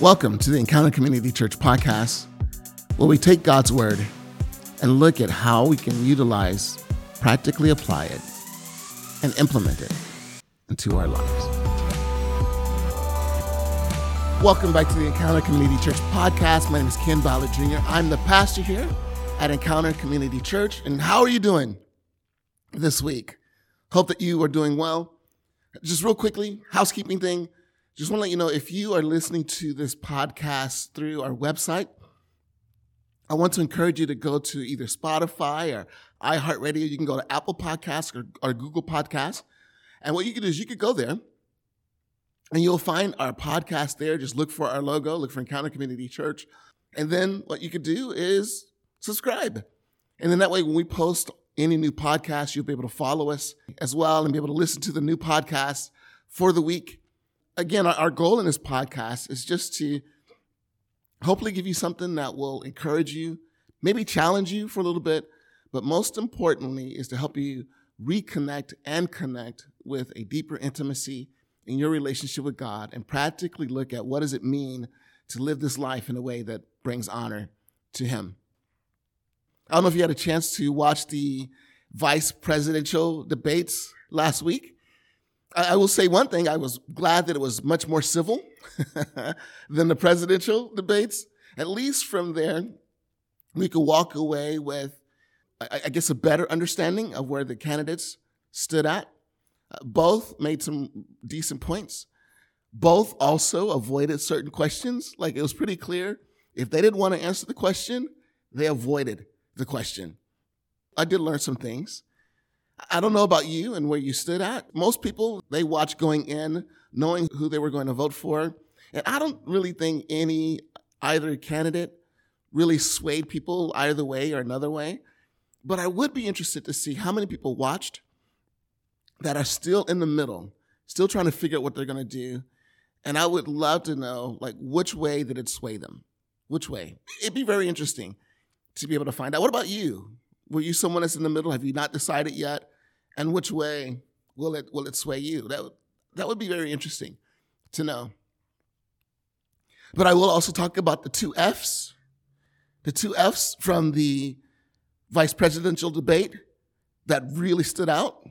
Welcome to the Encounter Community Church podcast, where we take God's word and look at how we can utilize, practically apply it, and implement it into our lives. Welcome back to the Encounter Community Church podcast. My name is Ken Ballard Jr. I'm the pastor here at Encounter Community Church. And how are you doing this week? Hope that you are doing well. Just real quickly, housekeeping thing. Just want to let you know if you are listening to this podcast through our website, I want to encourage you to go to either Spotify or iHeartRadio. You can go to Apple Podcasts or, or Google Podcasts. And what you can do is you could go there and you'll find our podcast there. Just look for our logo, look for Encounter Community Church. And then what you could do is subscribe. And then that way, when we post any new podcast, you'll be able to follow us as well and be able to listen to the new podcast for the week again, our, our goal in this podcast is just to hopefully give you something that will encourage you, maybe challenge you for a little bit, but most importantly is to help you reconnect and connect with a deeper intimacy in your relationship with God and practically look at what does it mean to live this life in a way that brings honor to him. I don't know if you had a chance to watch the vice presidential debates last week. I, will say one thing. I was glad that it was much more civil than the presidential debates. At least from there, we could walk away with, I, guess, a better understanding of where the candidates stood at. Uh, both made some decent points. Both also avoided certain questions. Like it was pretty clear if they didn't want to answer the question, they avoided the question. I did learn some things. I don't know about you and where you stood at. Most people, they watch going in knowing who they were going to vote for. And I don't really think any either candidate really swayed people either way or another way. But I would be interested to see how many people watched that are still in the middle, still trying to figure out what they're going to do. And I would love to know, like, which way did it sway them? Which way? It'd be very interesting to be able to find out. What about you? Were you someone that's in the middle? Have you not decided yet? And which way will it will it sway you? That that would be very interesting to know. But I will also talk about the two F's, the two F's from the vice presidential debate that really stood out.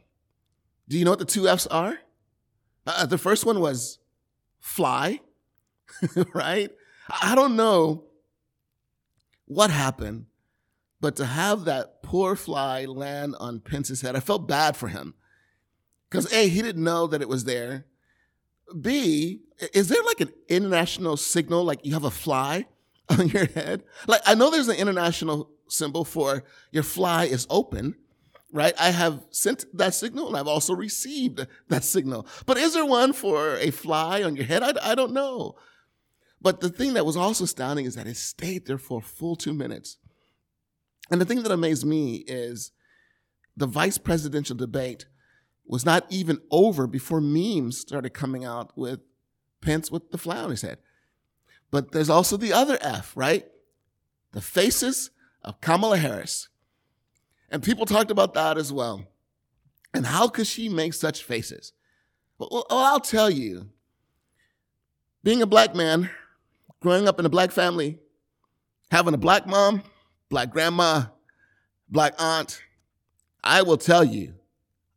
Do you know what the two F's are? Uh, the first one was fly, right? I don't know what happened but to have that poor fly land on Pence's head, I felt bad for him. Because A, he didn't know that it was there. B, is there like an international signal, like you have a fly on your head? Like, I know there's an international symbol for your fly is open, right? I have sent that signal and I've also received that signal. But is there one for a fly on your head? I, I don't know. But the thing that was also astounding is that it stayed there for a full two minutes. And the thing that amazed me is the vice presidential debate was not even over before memes started coming out with Pence with the fly on his head. But there's also the other F, right? The faces of Kamala Harris. And people talked about that as well. And how could she make such faces? Well, well, I'll tell you, being a black man, growing up in a black family, having a black mom, black grandma, black aunt, I will tell you,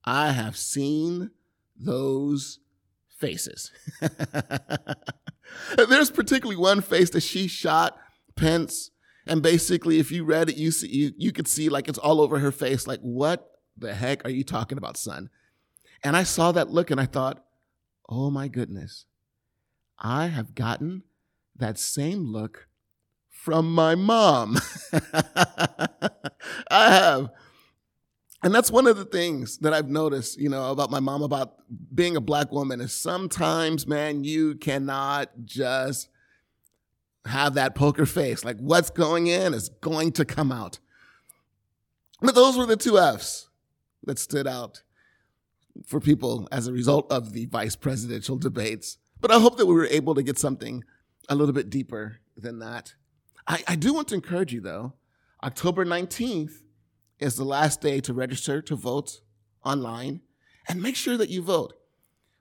I have seen those faces. There's particularly one face that she shot Pence, and basically, if you read it, you see you, you could see like it's all over her face. Like, what the heck are you talking about, son? And I saw that look, and I thought, oh my goodness, I have gotten that same look from my mom. I have. And that's one of the things that I've noticed, you know, about my mom, about being a black woman is sometimes, man, you cannot just have that poker face. Like what's going in is going to come out. But those were the two F's that stood out for people as a result of the vice presidential debates. But I hope that we were able to get something a little bit deeper than that. I, I do want to encourage you, though. October 19th is the last day to register to vote online and make sure that you vote.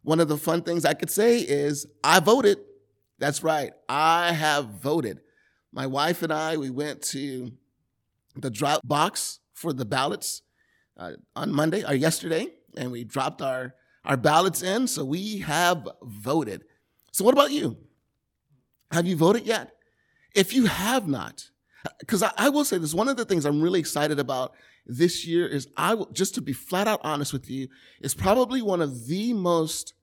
One of the fun things I could say is I voted. That's right. I have voted. My wife and I, we went to the drop box for the ballots uh, on Monday or yesterday, and we dropped our, our ballots in. So we have voted. So, what about you? Have you voted yet? If you have not, because I, I, will say this, one of the things I'm really excited about this year is I will, just to be flat out honest with you, is probably one of the most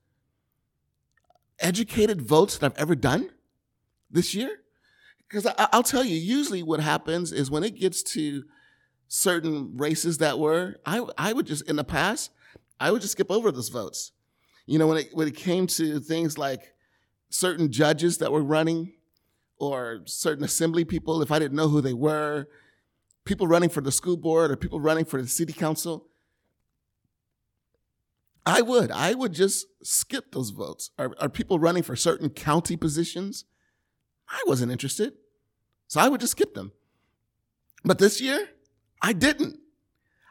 educated votes that I've ever done this year. Because I'll tell you, usually what happens is when it gets to certain races that were, I, I would just, in the past, I would just skip over those votes. You know, when it, when it came to things like certain judges that were running or certain assembly people, if I didn't know who they were, people running for the school board or people running for the city council, I would. I would just skip those votes. Are, are people running for certain county positions? I wasn't interested. So I would just skip them. But this year, I didn't.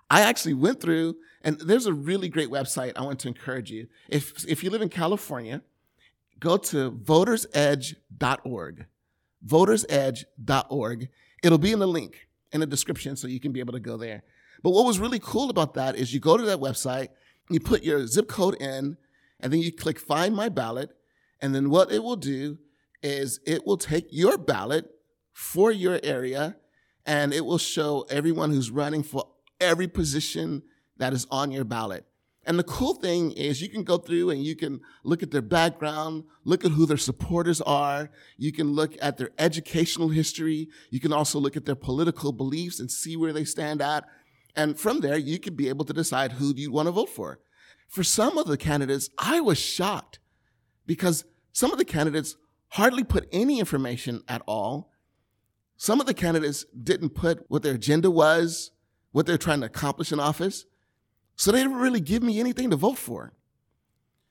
I actually went through, and there's a really great website I want to encourage you. If, if you live in California, go to votersedge.org. Votersedge.org. It'll be in the link in the description so you can be able to go there. But what was really cool about that is you go to that website, you put your zip code in, and then you click find my ballot. And then what it will do is it will take your ballot for your area and it will show everyone who's running for every position that is on your ballot. And the cool thing is you can go through and you can look at their background, look at who their supporters are. You can look at their educational history. You can also look at their political beliefs and see where they stand at. And from there, you can be able to decide who you want to vote for. For some of the candidates, I was shocked because some of the candidates hardly put any information at all. Some of the candidates didn't put what their agenda was, what they're trying to accomplish in office. So they didn't really give me anything to vote for.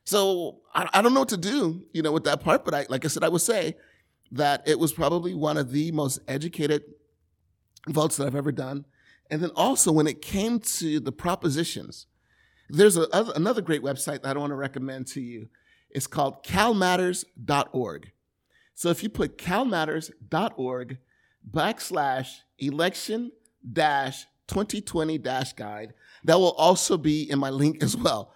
So I, I, don't know what to do, you know, with that part. But I, like I said, I would say that it was probably one of the most educated votes that I've ever done. And then also when it came to the propositions, there's a, another great website that I want to recommend to you. It's called calmatters.org. So if you put calmatters.org backslash election dash 2020 dash guide, that will also be in my link as well.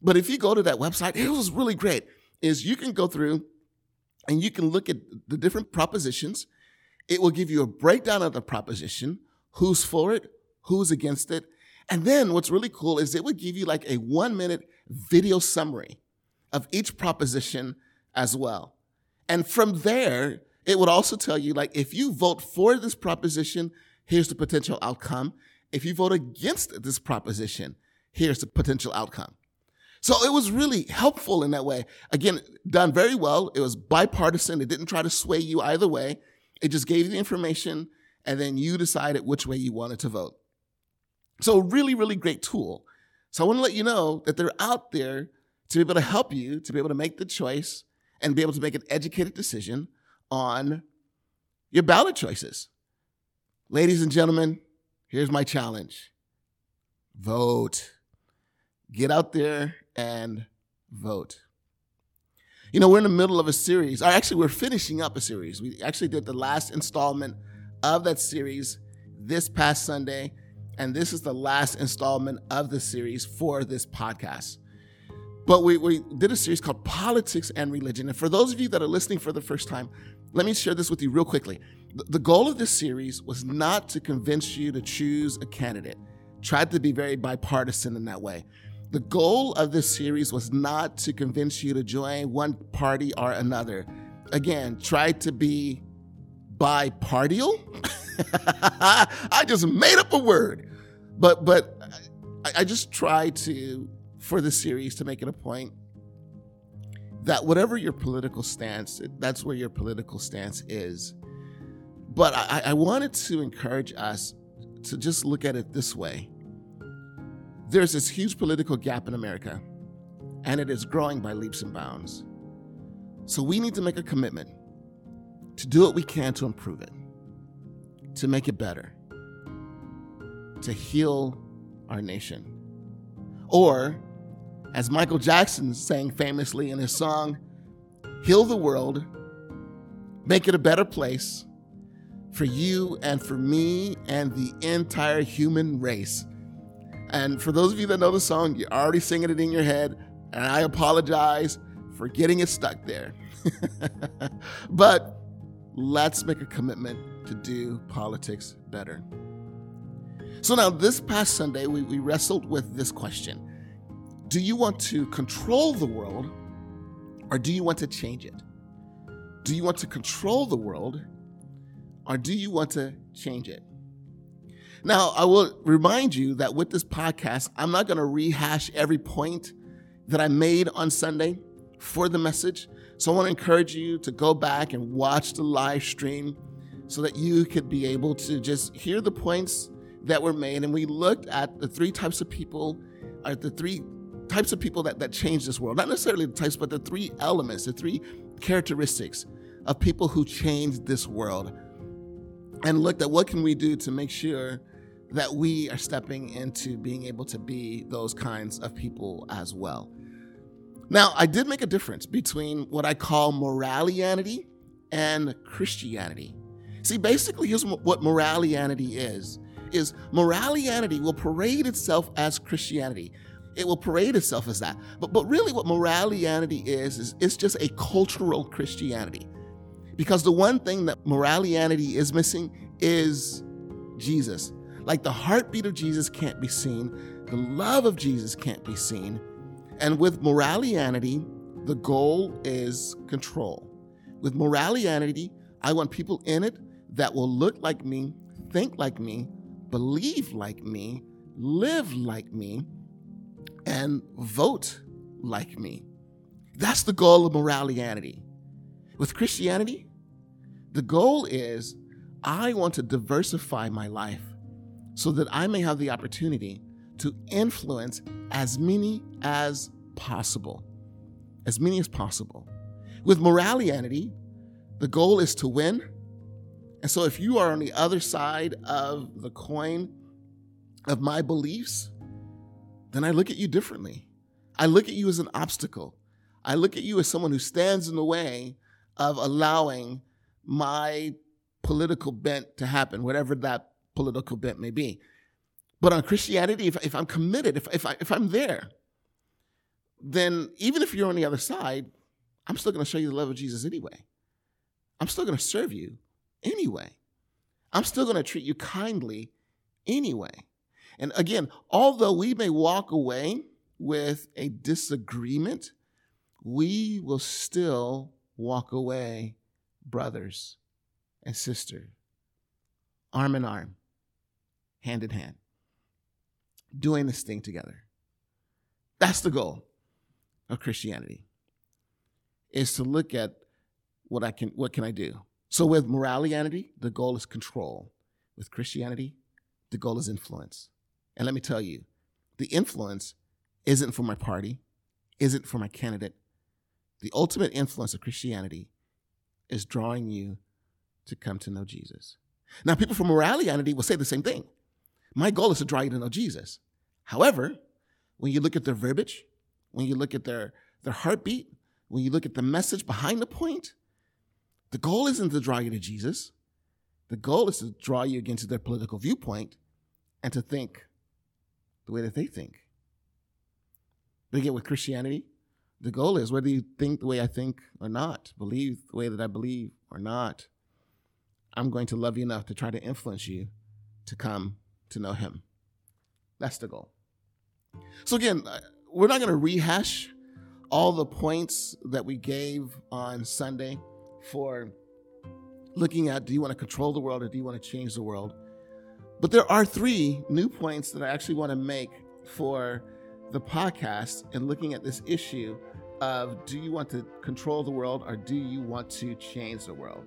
But if you go to that website, it was really great. Is you can go through and you can look at the different propositions. It will give you a breakdown of the proposition, who's for it, who's against it. And then what's really cool is it would give you like a one minute video summary of each proposition as well. And from there, it would also tell you like if you vote for this proposition, here's the potential outcome. If you vote against this proposition, here's the potential outcome. So it was really helpful in that way. Again, done very well. It was bipartisan. It didn't try to sway you either way. It just gave you the information and then you decided which way you wanted to vote. So really, really great tool. So I want to let you know that they're out there to be able to help you to be able to make the choice and be able to make an educated decision on your ballot choices. Ladies and gentlemen, Here's my challenge vote. Get out there and vote. You know, we're in the middle of a series. Actually, we're finishing up a series. We actually did the last installment of that series this past Sunday. And this is the last installment of the series for this podcast. But we, we did a series called Politics and Religion. And for those of you that are listening for the first time, let me share this with you real quickly. The goal of this series was not to convince you to choose a candidate. Tried to be very bipartisan in that way. The goal of this series was not to convince you to join one party or another. Again, tried to be bipartial. I just made up a word. But but I, I just tried to for the series to make it a point that whatever your political stance, that's where your political stance is. But I, I wanted to encourage us to just look at it this way there's this huge political gap in America, and it is growing by leaps and bounds. So we need to make a commitment to do what we can to improve it, to make it better, to heal our nation. Or, as Michael Jackson sang famously in his song, Heal the World make it a better place for you and for me and the entire human race. And for those of you that know the song, you're already singing it in your head, and I apologize for getting it stuck there. but let's make a commitment to do politics better. So now, this past Sunday, we, we wrestled with this question Do you want to control the world or do you want to change it? Do you want to control the world or do you want to change it? Now, I will remind you that with this podcast, I'm not going to rehash every point that I made on Sunday for the message. So I want to encourage you to go back and watch the live stream so that you could be able to just hear the points that were made. And we looked at the three types of people, or the three types of people that, that change this world. Not necessarily the types, but the three elements, the three characteristics of people who change this world. And looked at what can we do to make sure that we are stepping into being able to be those kinds of people as well. Now, I did make a difference between what I call moralianity and Christianity. See, basically, here's what moralianity is is moralianity will parade itself as Christianity. It will parade itself as that. But but really what moralianity is is it's just a cultural Christianity. Because the one thing that moralianity is missing is Jesus. Like the heartbeat of Jesus can't be seen, the love of Jesus can't be seen. And with moralianity, the goal is control. With moralianity, I want people in it that will look like me, think like me, believe like me, live like me, and vote like me. That's the goal of moralianity. With Christianity, the goal is I want to diversify my life so that I may have the opportunity to influence as many as possible. As many as possible. With moralianity, the goal is to win. And so if you are on the other side of the coin of my beliefs, then I look at you differently. I look at you as an obstacle. I look at you as someone who stands in the way of allowing my political bent to happen, whatever that political bent may be. But on Christianity, if, if I'm committed, if, if, I, if I'm there, then even if you're on the other side, I'm still going to show you the love of Jesus anyway. I'm still going to serve you anyway. I'm still going to treat you kindly anyway. And again, although we may walk away with a disagreement, we will still walk away brothers and sisters, arm in arm, hand in hand, doing this thing together. That's the goal of Christianity. Is to look at what I can what can I do? So with morality, the goal is control. With Christianity, the goal is influence. And let me tell you, the influence isn't for my party, isn't for my candidate. The ultimate influence of Christianity is drawing you to come to know Jesus. Now, people from morality will say the same thing. My goal is to draw you to know Jesus. However, when you look at their verbiage, when you look at their, their heartbeat, when you look at the message behind the point, the goal isn't to draw you to Jesus. The goal is to draw you again to their political viewpoint and to think the way that they think. But again, with Christianity, the goal is whether you think the way I think or not, believe the way that I believe or not, I'm going to love you enough to try to influence you to come to know Him. That's the goal. So, again, uh, we're not going to rehash all the points that we gave on Sunday for looking at do you want to control the world or do you want to change the world? But there are three new points that I actually want to make for the podcast and looking at this issue of do you want to control the world or do you want to change the world?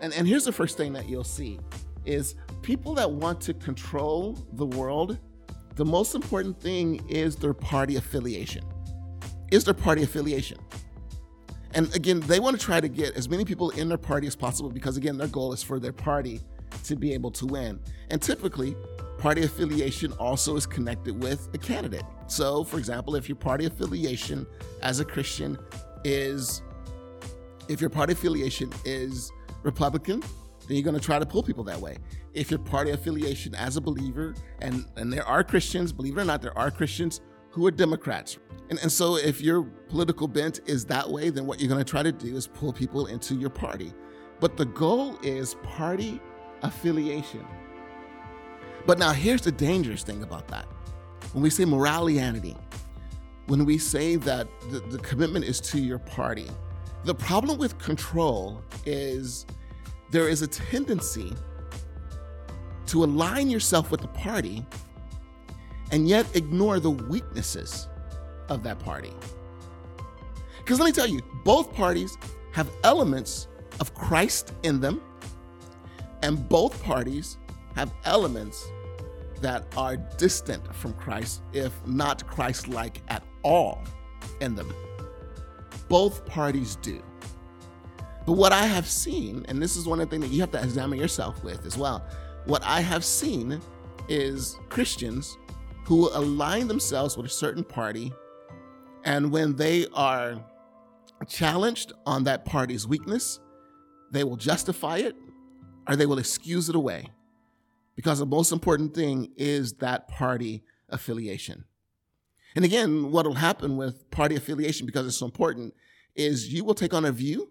And, and here's the first thing that you'll see is people that want to control the world, the most important thing is their party affiliation. Is their party affiliation. And again, they want to try to get as many people in their party as possible because, again, their goal is for their party to be able to win. And typically, party affiliation also is connected with a candidate. So, for example, if your party affiliation as a Christian is, if your party affiliation is Republican, then you're going to try to pull people that way. If your party affiliation as a believer, and, and there are Christians, believe it or not, there are Christians who are Democrats. And, and so if your political bent is that way, then what you're going to try to do is pull people into your party. But the goal is party affiliation. But now here's the dangerous thing about that. When we say morality, when we say that the, the commitment is to your party, the problem with control is there is a tendency to align yourself with the party and yet ignore the weaknesses of that party. Because let me tell you, both parties have elements of Christ in them, and both parties have elements that are distant from Christ, if not Christ like at all, in them. Both parties do. But what I have seen, and this is one of the things that you have to examine yourself with as well, what I have seen is Christians who align themselves with a certain party, and when they are challenged on that party's weakness, they will justify it or they will excuse it away because the most important thing is that party affiliation. And again, what will happen with party affiliation because it's so important is you will take on a view,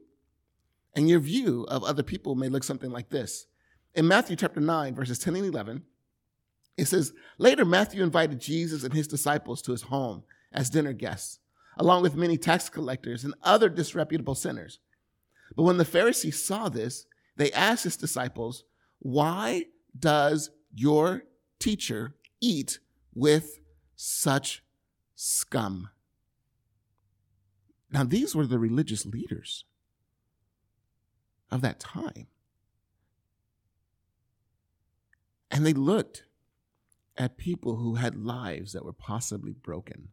and your view of other people may look something like this. In Matthew chapter 9, verses 10 and 11, it says, Later, Matthew invited Jesus and his disciples to his home as dinner guests, along with many tax collectors and other disreputable sinners. But when the Pharisees saw this, they asked his disciples, Why does your teacher eat with such scum? Now, these were the religious leaders of that time. And they looked at people who had lives that were possibly broken,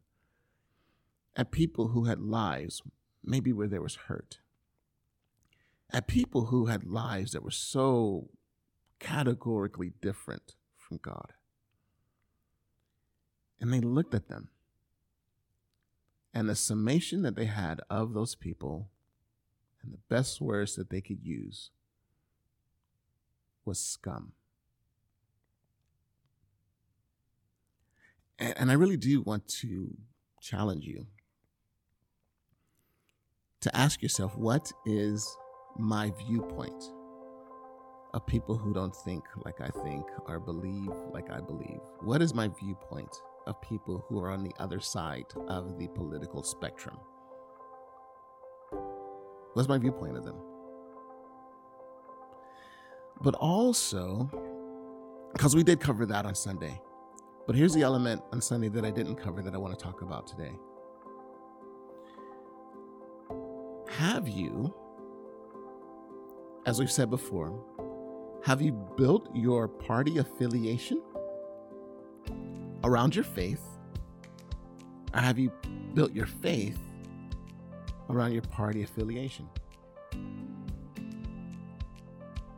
at people who had lives maybe where there was hurt, at people who had lives that were so categorically different from God. And they looked at them. And the summation that they had of those people and the best words that they could use was scum. And, and I really do want to challenge you to ask yourself what is my viewpoint of people who don't think like I think or believe like I believe? What is my viewpoint of people who are on the other side of the political spectrum? What's my viewpoint of them? But also, because we did cover that on Sunday, but here's the element on Sunday that I didn't cover that I want to talk about today. Have you, as we've said before, have you built your party affiliation around your faith? Or have you built your faith around your party affiliation?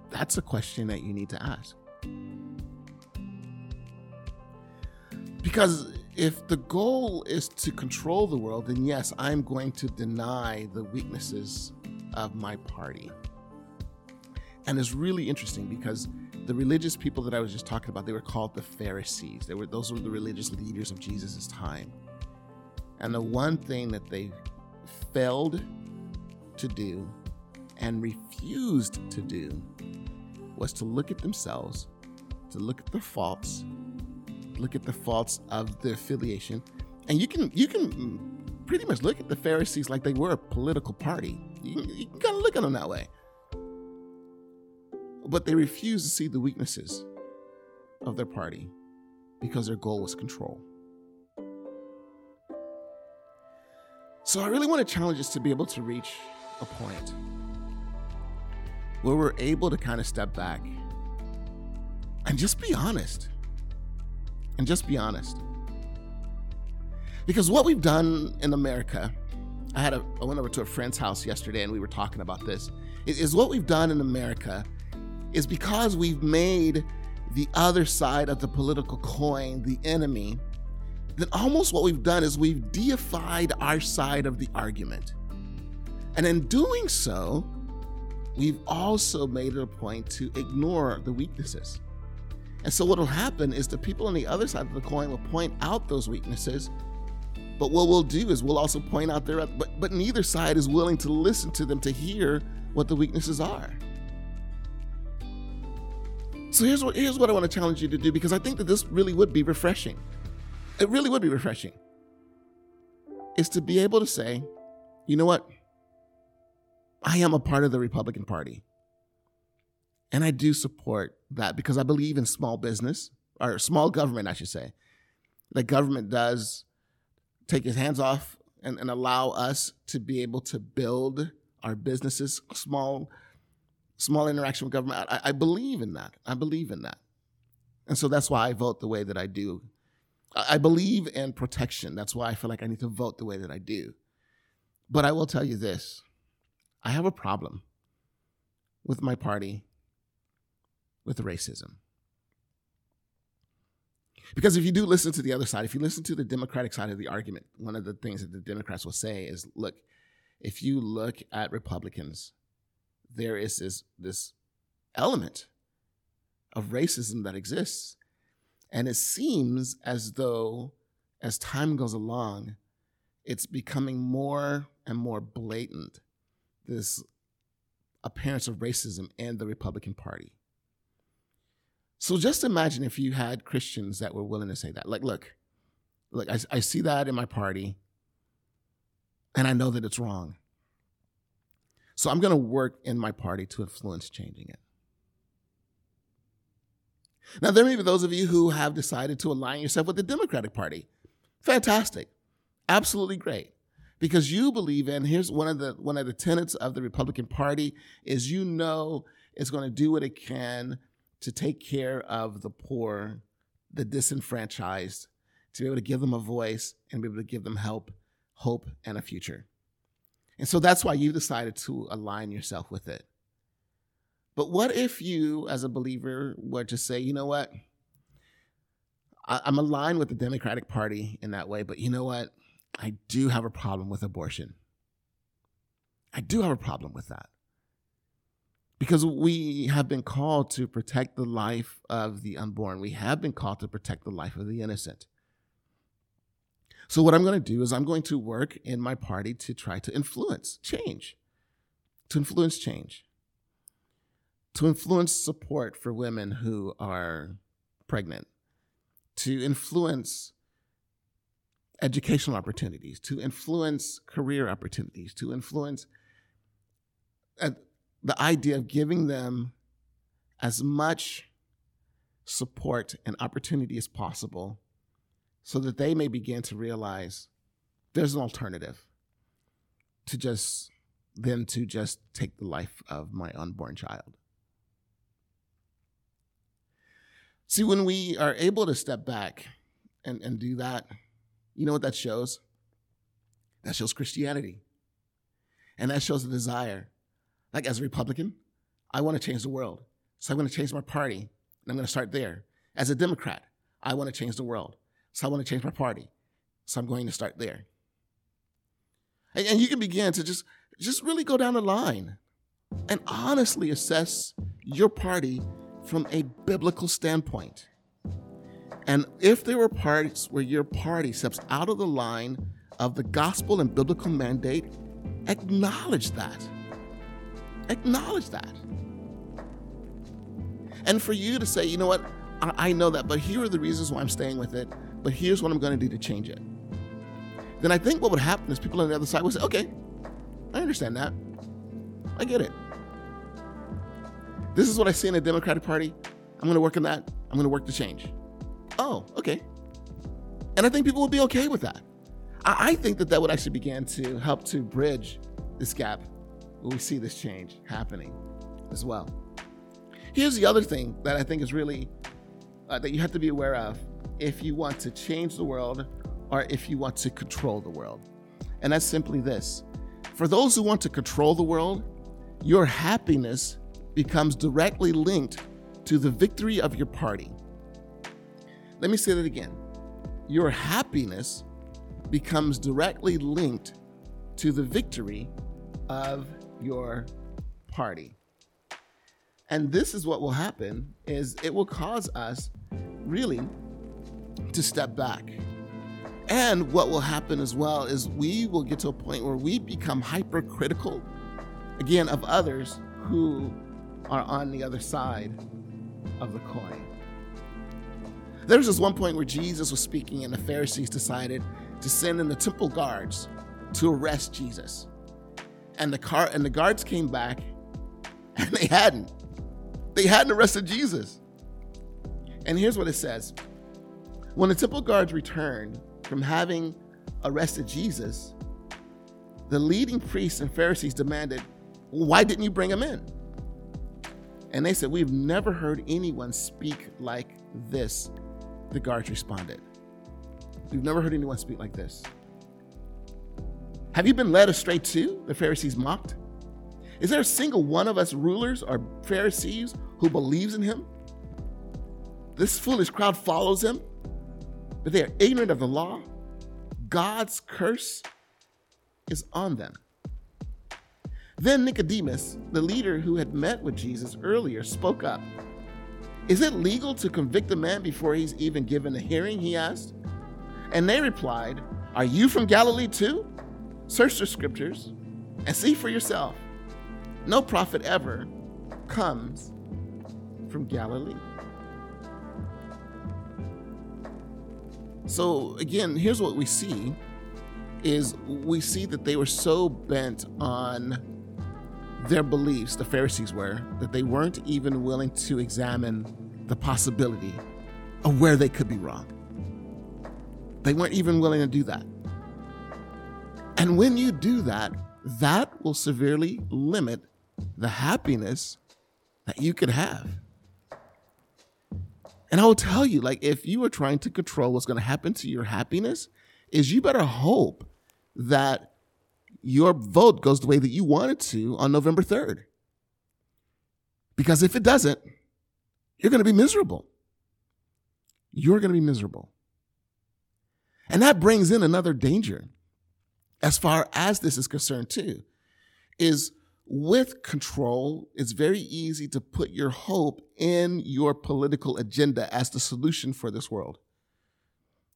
That's a question that you need to ask. Because if the goal is to control the world, then yes, I'm going to deny the weaknesses of my party. And it's really interesting because the religious people that I was just talking about, they were called the Pharisees. They were those were the religious leaders of Jesus' time. And the one thing that they failed to do and refused to do was to look at themselves, to look at their faults, look at the faults of the affiliation, and you can you can pretty much look at the Pharisees like they were a political party. You, you can kind of look at them that way, but they refuse to see the weaknesses of their party because their goal was control. So I really want to challenge us to be able to reach a point where we're able to kind of step back and just be honest and just be honest. Because what we've done in America, I had a, I went over to a friend's house yesterday and we were talking about this. Is what we've done in America is because we've made the other side of the political coin the enemy, then almost what we've done is we've deified our side of the argument. And in doing so, we've also made it a point to ignore the weaknesses. And so what will happen is the people on the other side of the coin will point out those weaknesses. But what we'll do is we'll also point out their but but neither side is willing to listen to them to hear what the weaknesses are. So here's what here's what I want to challenge you to do because I think that this really would be refreshing. It really would be refreshing. Is to be able to say, you know what? I am a part of the Republican Party. And I do support that because I believe in small business or small government, I should say. That government does take its hands off and, and allow us to be able to build our businesses, small, small interaction with government. I, I believe in that. I believe in that. And so that's why I vote the way that I do. I, I believe in protection. That's why I feel like I need to vote the way that I do. But I will tell you this I have a problem with my party with racism. Because if you do listen to the other side, if you listen to the Democratic side of the argument, one of the things that the Democrats will say is look, if you look at Republicans, there is this, this element of racism that exists. And it seems as though as time goes along, it's becoming more and more blatant this appearance of racism in the Republican Party. So just imagine if you had Christians that were willing to say that. Like, look, look, I, I see that in my party, and I know that it's wrong. So I'm going to work in my party to influence changing it. Now, there may be those of you who have decided to align yourself with the Democratic Party. Fantastic. Absolutely great. Because you believe in, here's one of the one of the tenets of the Republican Party is you know it's going to do what it can to take care of the poor, the disenfranchised, to be able to give them a voice and be able to give them help, hope, and a future. And so that's why you decided to align yourself with it. But what if you, as a believer, were to say, you know what? I'm aligned with the Democratic Party in that way, but you know what? I do have a problem with abortion. I do have a problem with that because we have been called to protect the life of the unborn. We have been called to protect the life of the innocent. So, what I'm going to do is I'm going to work in my party to try to influence change, to influence change, to influence support for women who are pregnant, to influence educational opportunities, to influence career opportunities, to influence uh, the idea of giving them as much support and opportunity as possible so that they may begin to realize there's an alternative to just than to just take the life of my unborn child. See, when we are able to step back and, and do that, you know what that shows? That shows Christianity. And that shows a desire like as a Republican, I want to change the world. So I'm going to change my party, and I'm going to start there. As a Democrat, I want to change the world. So I want to change my party. So I'm going to start there. And, and you can begin to just, just really go down the line and honestly assess your party from a biblical standpoint. And if there were parts where your party steps out of the line of the gospel and biblical mandate, acknowledge that. Acknowledge that. And for you to say, you know what, I, I know that, but here are the reasons why I'm staying with it, but here's what I'm going to do to change it. Then I think what would happen is people on the other side would say, okay, I understand that. I get it. This is what I see in the Democratic Party. I'm going to work on that. I'm going to work to change. Oh, okay. And I think people would be okay with that. I, think that that would actually begin to help to bridge this gap when we see this change happening as well. Here's the other thing that I think is really uh, that you have to be aware of if you want to change the world or if you want to control the world. And that's simply this for those who want to control the world, your happiness becomes directly linked to the victory of your party. Let me say that again. Your happiness becomes directly linked to the victory of your party. And this is what will happen is it will cause us really to step back. And what will happen as well is we will get to a point where we become hypercritical again of others who are on the other side of the coin. There was this one point where Jesus was speaking, and the Pharisees decided to send in the temple guards to arrest Jesus. And the car and the guards came back, and they hadn't. They hadn't arrested Jesus. And here's what it says: When the temple guards returned from having arrested Jesus, the leading priests and Pharisees demanded, "Why didn't you bring him in?" And they said, We've never heard anyone speak like this. The guards responded, We've never heard anyone speak like this. Have you been led astray too? The Pharisees mocked. Is there a single one of us rulers or Pharisees who believes in him? This foolish crowd follows him, but they are ignorant of the law. God's curse is on them. Then Nicodemus, the leader who had met with Jesus earlier, spoke up. Is it legal to convict a man before he's even given a hearing? He asked. And they replied, Are you from Galilee too? Search the scriptures and see for yourself. No prophet ever comes from Galilee. So again, here's what we see is we see that they were so bent on their beliefs, the Pharisees were, that they weren't even willing to examine the possibility of where they could be wrong. They weren't even willing to do that. And when you do that, that will severely limit the happiness that you could have. And I will tell you, like, if you are trying to control what's going to happen to your happiness, is you better hope that your vote goes the way that you want it to on November 3rd. Because if it doesn't, you're going to be miserable. You're going to be miserable. And that brings in another danger as far as this is concerned, too, is with control, it's very easy to put your hope in your political agenda as the solution for this world.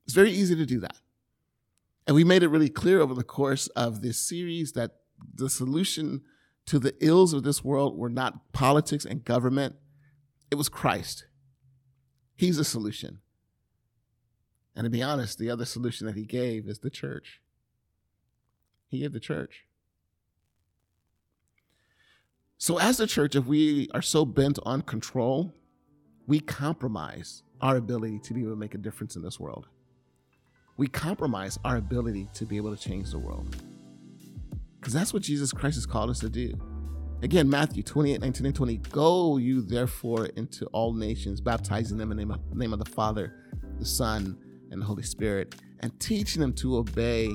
It's very easy to do that. And we made it really clear over the course of this series that the solution to the ills of this world were not politics and government, it was Christ. He's the solution. And to be honest, the other solution that he gave is the church. He gave the church. So, as the church, if we are so bent on control, we compromise our ability to be able to make a difference in this world we compromise our ability to be able to change the world. Because that's what Jesus Christ has called us to do. Again, Matthew 28, 19 and 20. Go you therefore into all nations, baptizing them in the name of, name of the Father, the Son, and the Holy Spirit, and teaching them to obey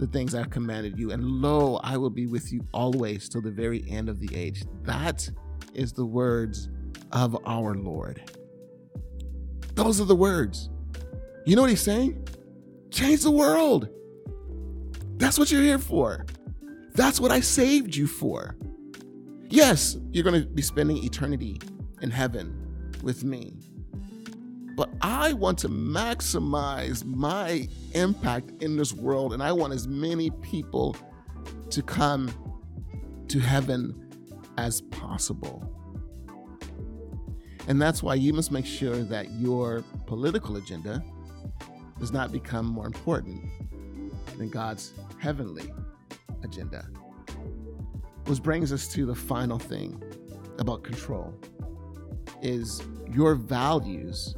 the things I've commanded you. And lo, I will be with you always till the very end of the age. That is the words of our Lord. Those are the words. You know what he's saying? Change the world. That's what you're here for. That's what I saved you for. Yes, you're going to be spending eternity in heaven with me. But I want to maximize my impact in this world, and I want as many people to come to heaven as possible. And that's why you must make sure that your political agenda does not become more important than God's heavenly agenda. Which brings us to the final thing about control is your values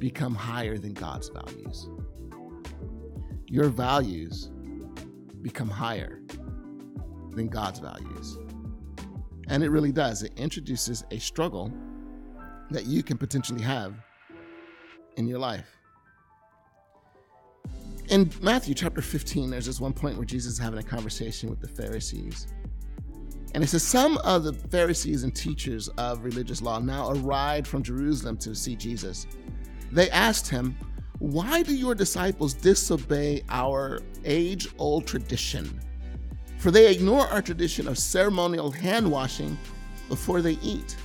become higher than God's values. Your values become higher than God's values. And it really does. It introduces a struggle that you can potentially have in your life in Matthew chapter 15, there's this one point where Jesus is having a conversation with the Pharisees. And it says, Some of the Pharisees and teachers of religious law now arrived from Jerusalem to see Jesus. They asked him, Why do your disciples disobey our age old tradition? For they ignore our tradition of ceremonial hand washing before they eat.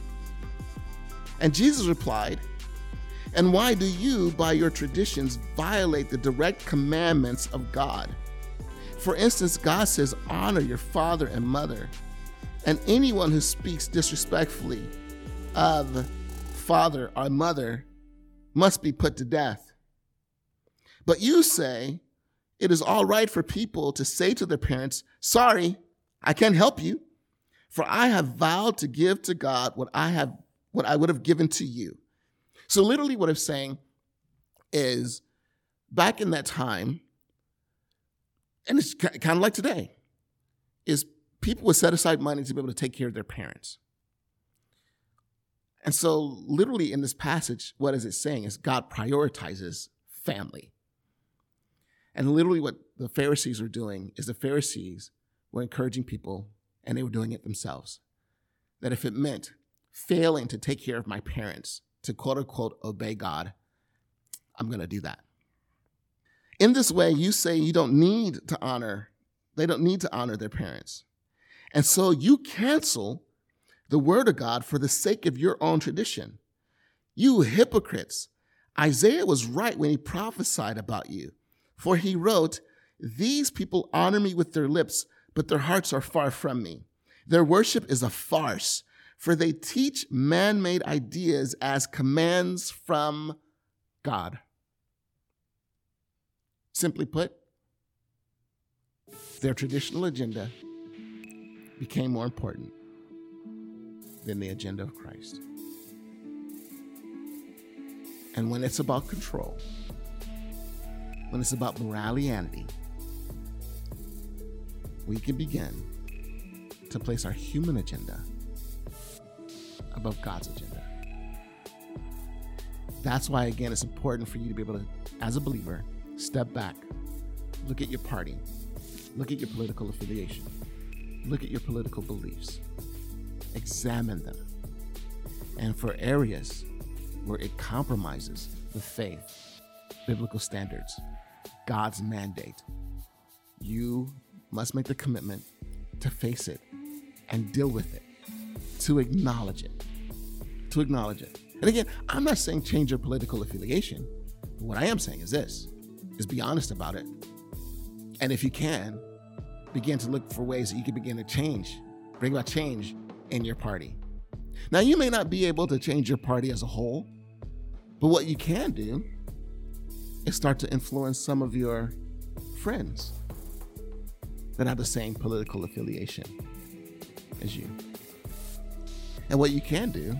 And Jesus replied, And why do you, by your traditions, violate the direct commandments of God? For instance, God says, Honor your father and mother. And anyone who speaks disrespectfully of father or mother must be put to death. But you say it is all right for people to say to their parents, Sorry, I can't help you, for I have vowed to give to God what I have what I would have given to you. So literally what I'm saying is back in that time, and it's kind of like today, is people would set aside money to be able to take care of their parents. And so, literally, in this passage, what is it saying is God prioritizes family. And literally, what the Pharisees were doing is the Pharisees were encouraging people, and they were doing it themselves. That if it meant failing to take care of my parents, to quote unquote obey God, I'm going to do that. In this way, you say you don't need to honor, they don't need to honor their parents. And so you cancel the word of God for the sake of your own tradition. You hypocrites, Isaiah was right when he prophesied about you, for he wrote, These people honor me with their lips, but their hearts are far from me. Their worship is a farce, for they teach man made ideas as commands from God. Simply put, their traditional agenda became more important than the agenda of Christ. And when it's about control, when it's about morality, we can begin to place our human agenda above God's agenda. That's why, again, it's important for you to be able to, as a believer, step back, look at your party, look at your political affiliation, look at your political beliefs, examine them. And for areas where it compromises the faith, biblical standards, God's mandate, you must make the commitment to face it and deal with it, to acknowledge it, to acknowledge it. And again, I'm not saying change your political affiliation. What I am saying is this is be honest about it. And if you can, begin to look for ways that you can begin to change, bring about change in your party. Now, you may not be able to change your party as a whole, but what you can do is start to influence some of your friends that have the same political affiliation as you. And what you can do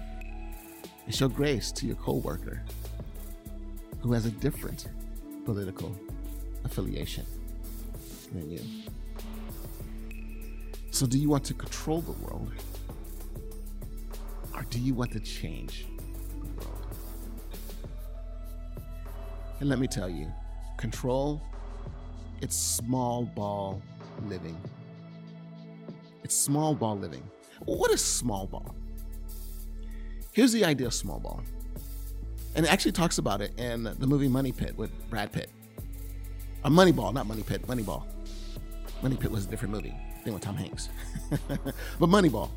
is show grace to your coworker who has a different political affiliation than you. So, do you want to control the world? Or do you want to change the world? And let me tell you, control, it's small ball living. It's small ball living. What is small ball? Here's the idea of small ball. And it actually talks about it in the movie Money Pit with Brad Pitt. A Moneyball, not Money Pit, Moneyball. Money Pit was a different movie, thing with Tom Hanks. but Moneyball.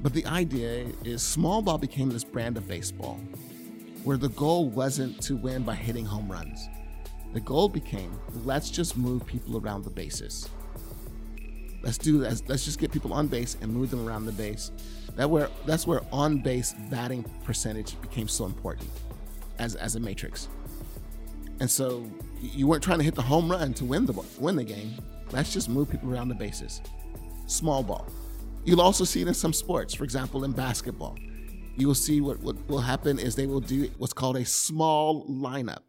But the idea is small ball became this brand of baseball where the goal wasn't to win by hitting home runs. The goal became let's just move people around the bases. Let's do that. Let's just get people on base and move them around the base. That where that's where on base batting percentage became so important as as a matrix. And so you weren't trying to hit the home run to win the win the game. Let's just move people around the bases. Small ball. You'll also see it in some sports. For example, in basketball, you will see what, what will happen is they will do what's called a small lineup.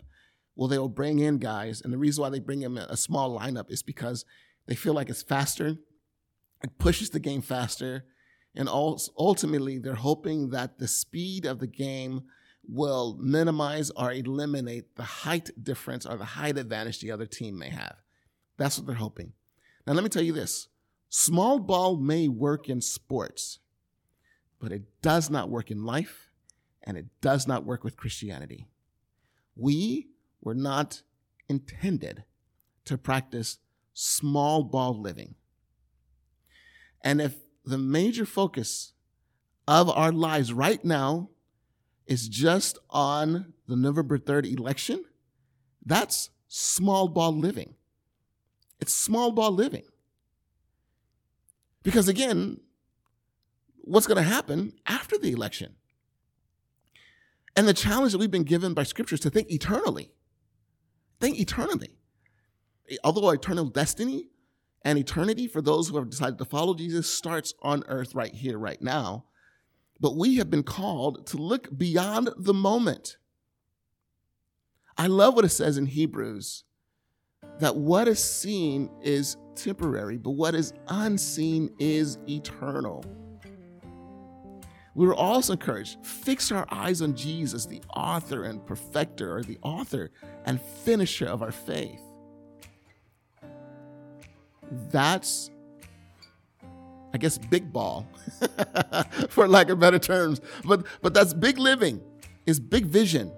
Well, they will bring in guys, and the reason why they bring in a small lineup is because they feel like it's faster, it pushes the game faster, and ultimately they're hoping that the speed of the game will minimize or eliminate the height difference or the height advantage the other team may have. That's what they're hoping. Now, let me tell you this Small ball may work in sports, but it does not work in life and it does not work with Christianity. We were not intended to practice small ball living. And if the major focus of our lives right now is just on the November 3rd election, that's small ball living. It's small ball living. Because again, what's going to happen after the election? And the challenge that we've been given by scripture is to think eternally. Think eternally. Although eternal destiny and eternity for those who have decided to follow Jesus starts on earth right here, right now. But we have been called to look beyond the moment. I love what it says in Hebrews that what is seen is temporary, but what is unseen is eternal. We were also encouraged fix our eyes on Jesus, the author and perfecter, or the author and finisher of our faith. That's, I guess, big ball, for lack of better terms. But but that's big living, is big vision,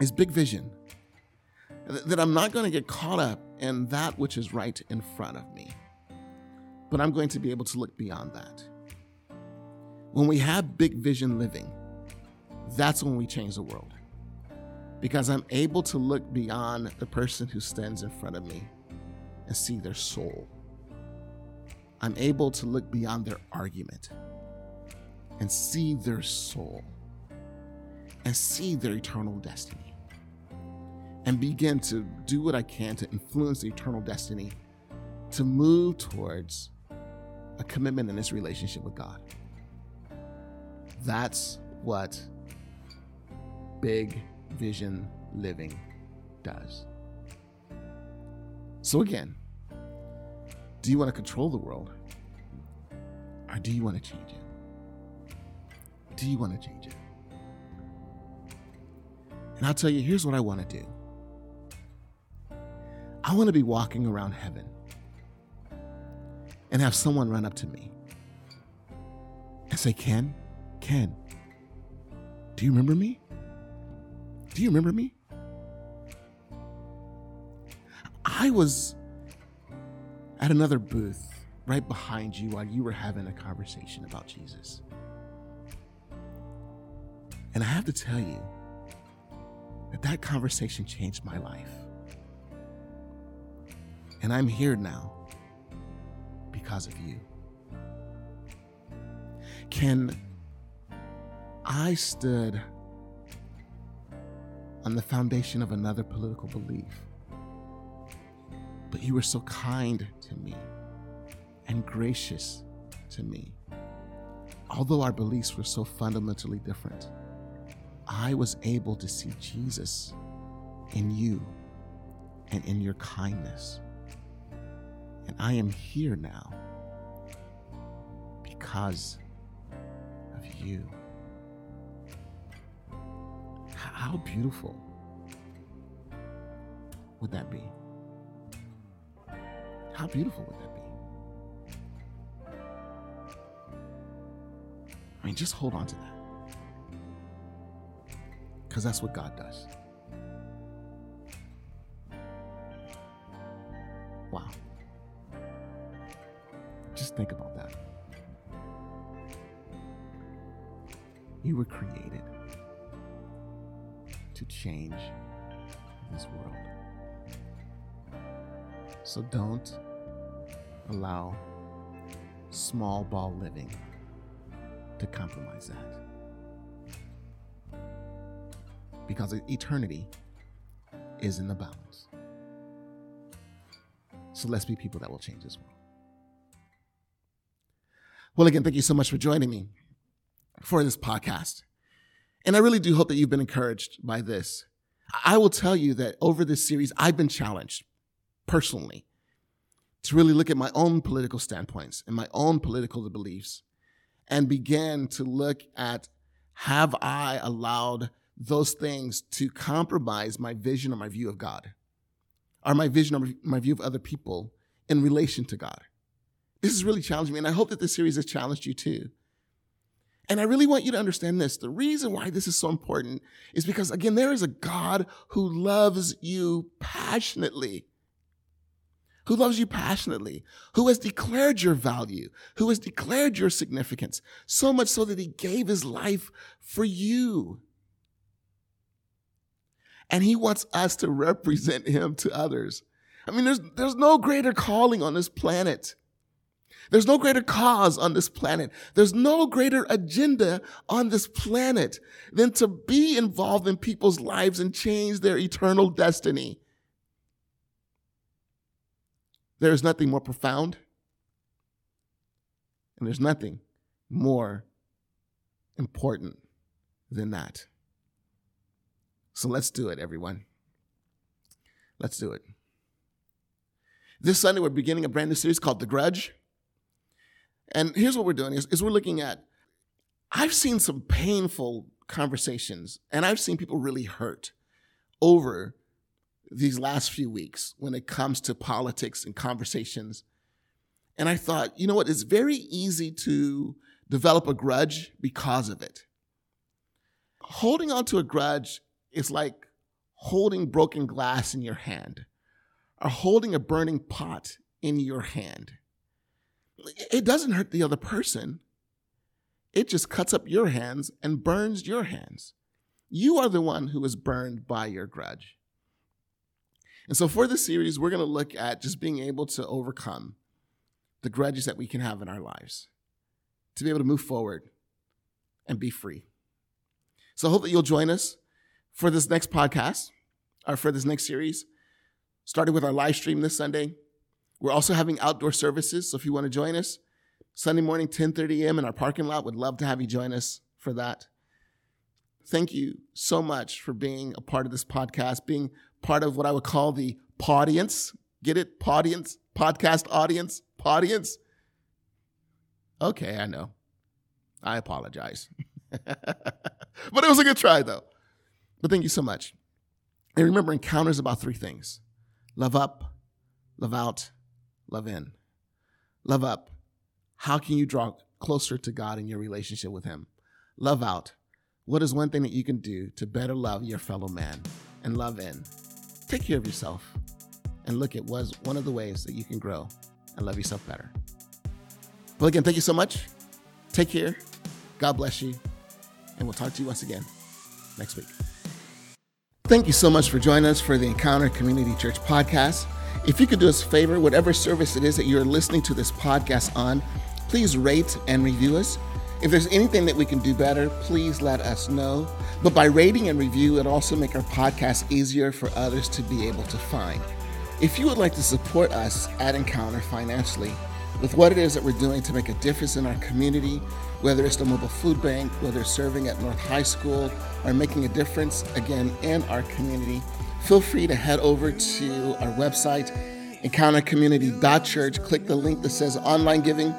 is big vision. That I'm not going to get caught up in that which is right in front of me, but I'm going to be able to look beyond that. When we have big vision living, that's when we change the world. Because I'm able to look beyond the person who stands in front of me and see their soul. I'm able to look beyond their argument and see their soul and see their eternal destiny and begin to do what I can to influence the eternal destiny to move towards a commitment in this relationship with God. That's what big vision living does. So, again, do you want to control the world? Or do you want to change it? Do you want to change it? And I'll tell you, here's what I want to do I want to be walking around heaven and have someone run up to me and say, Ken, Ken, do you remember me? Do you remember me? I was at another booth right behind you while you were having a conversation about Jesus. And I have to tell you that that conversation changed my life. And I'm here now because of you. Ken I stood on the foundation of another political belief. But you were so kind to me and gracious to me. Although our beliefs were so fundamentally different, I was able to see Jesus in you and in your kindness. And I am here now because of you. How beautiful would that be? How beautiful would that be? I mean, just hold on to that. Because that's what God does. Think about that. You were created to change this world. So don't allow small ball living to compromise that. Because eternity is in the balance. So let's be people that will change this world. Well, again, thank you so much for joining me for this podcast. And I really do hope that you've been encouraged by this. I will tell you that over this series, I've been challenged personally to really look at my own political standpoints and my own political beliefs and begin to look at have I allowed those things to compromise my vision or my view of God or my vision or my view of other people in relation to God? This is really challenging me, and I hope that this series has challenged you too. And I really want you to understand this. The reason why this is so important is because, again, there is a God who loves you passionately, who loves you passionately, who has declared your value, who has declared your significance, so much so that he gave his life for you. And he wants us to represent him to others. I mean, there's, there's no greater calling on this planet. There's no greater cause on this planet. There's no greater agenda on this planet than to be involved in people's lives and change their eternal destiny. There is nothing more profound, and there's nothing more important than that. So let's do it, everyone. Let's do it. This Sunday, we're beginning a brand new series called The Grudge. And here's what we're doing is, is we're looking at, I've seen some painful conversations, and I've seen people really hurt over these last few weeks when it comes to politics and conversations. And I thought, you know what? It's very easy to develop a grudge because of it. Holding on to a grudge is like holding broken glass in your hand or holding a burning pot in your hand. It doesn't hurt the other person. It just cuts up your hands and burns your hands. You are the one who is burned by your grudge. And so for this series, we're going to look at just being able to overcome the grudges that we can have in our lives, to be able to move forward and be free. So I hope that you'll join us for this next podcast or for this next series, starting with our live stream this Sunday. We're also having outdoor services, so if you want to join us, Sunday morning, 10:30 a.m. in our parking lot, would love to have you join us for that. Thank you so much for being a part of this podcast, being part of what I would call the audience. Get it? Audience, podcast audience, audience. Okay, I know. I apologize. but it was a good try, though. But thank you so much. And remember, Encounter's about three things love up, love out, love in. Love up. How can you draw closer to God in your relationship with Him? Love out. What is one thing that you can do to better love your fellow man? And love in. Take care of yourself and look at was one of the ways that you can grow and love yourself better. Well, again, thank you so much. Take care. God bless you. And we'll talk to you once again next week. Thank you so much for joining us for the Encounter Community Church podcast. If you could do us a favor, whatever service it is that you're listening to this podcast on, please rate and review us. If there's anything that we can do better, please let us know. But by rating and review, it also make our podcast easier for others to be able to find. If you would like to support us at Encounter financially with what it is that we're doing to make a difference in our community, whether it's the mobile food bank, whether serving at North High School, or making a difference again in our community, feel free to head over to our website, encountercommunity.church. Click the link that says online giving.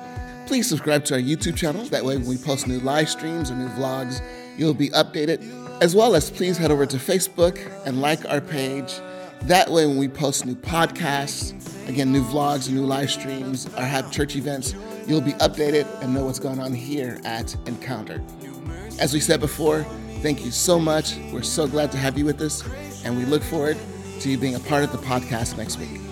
Please subscribe to our YouTube channel. That way, when we post new live streams or new vlogs, you'll be updated. As well as please head over to Facebook and like our page. That way, when we post new podcasts, again, new vlogs, new live streams, or have church events, you'll be updated and know what's going on here at Encounter. As we said before, thank you so much. We're so glad to have you with us and we look forward to you being a part of the podcast next week.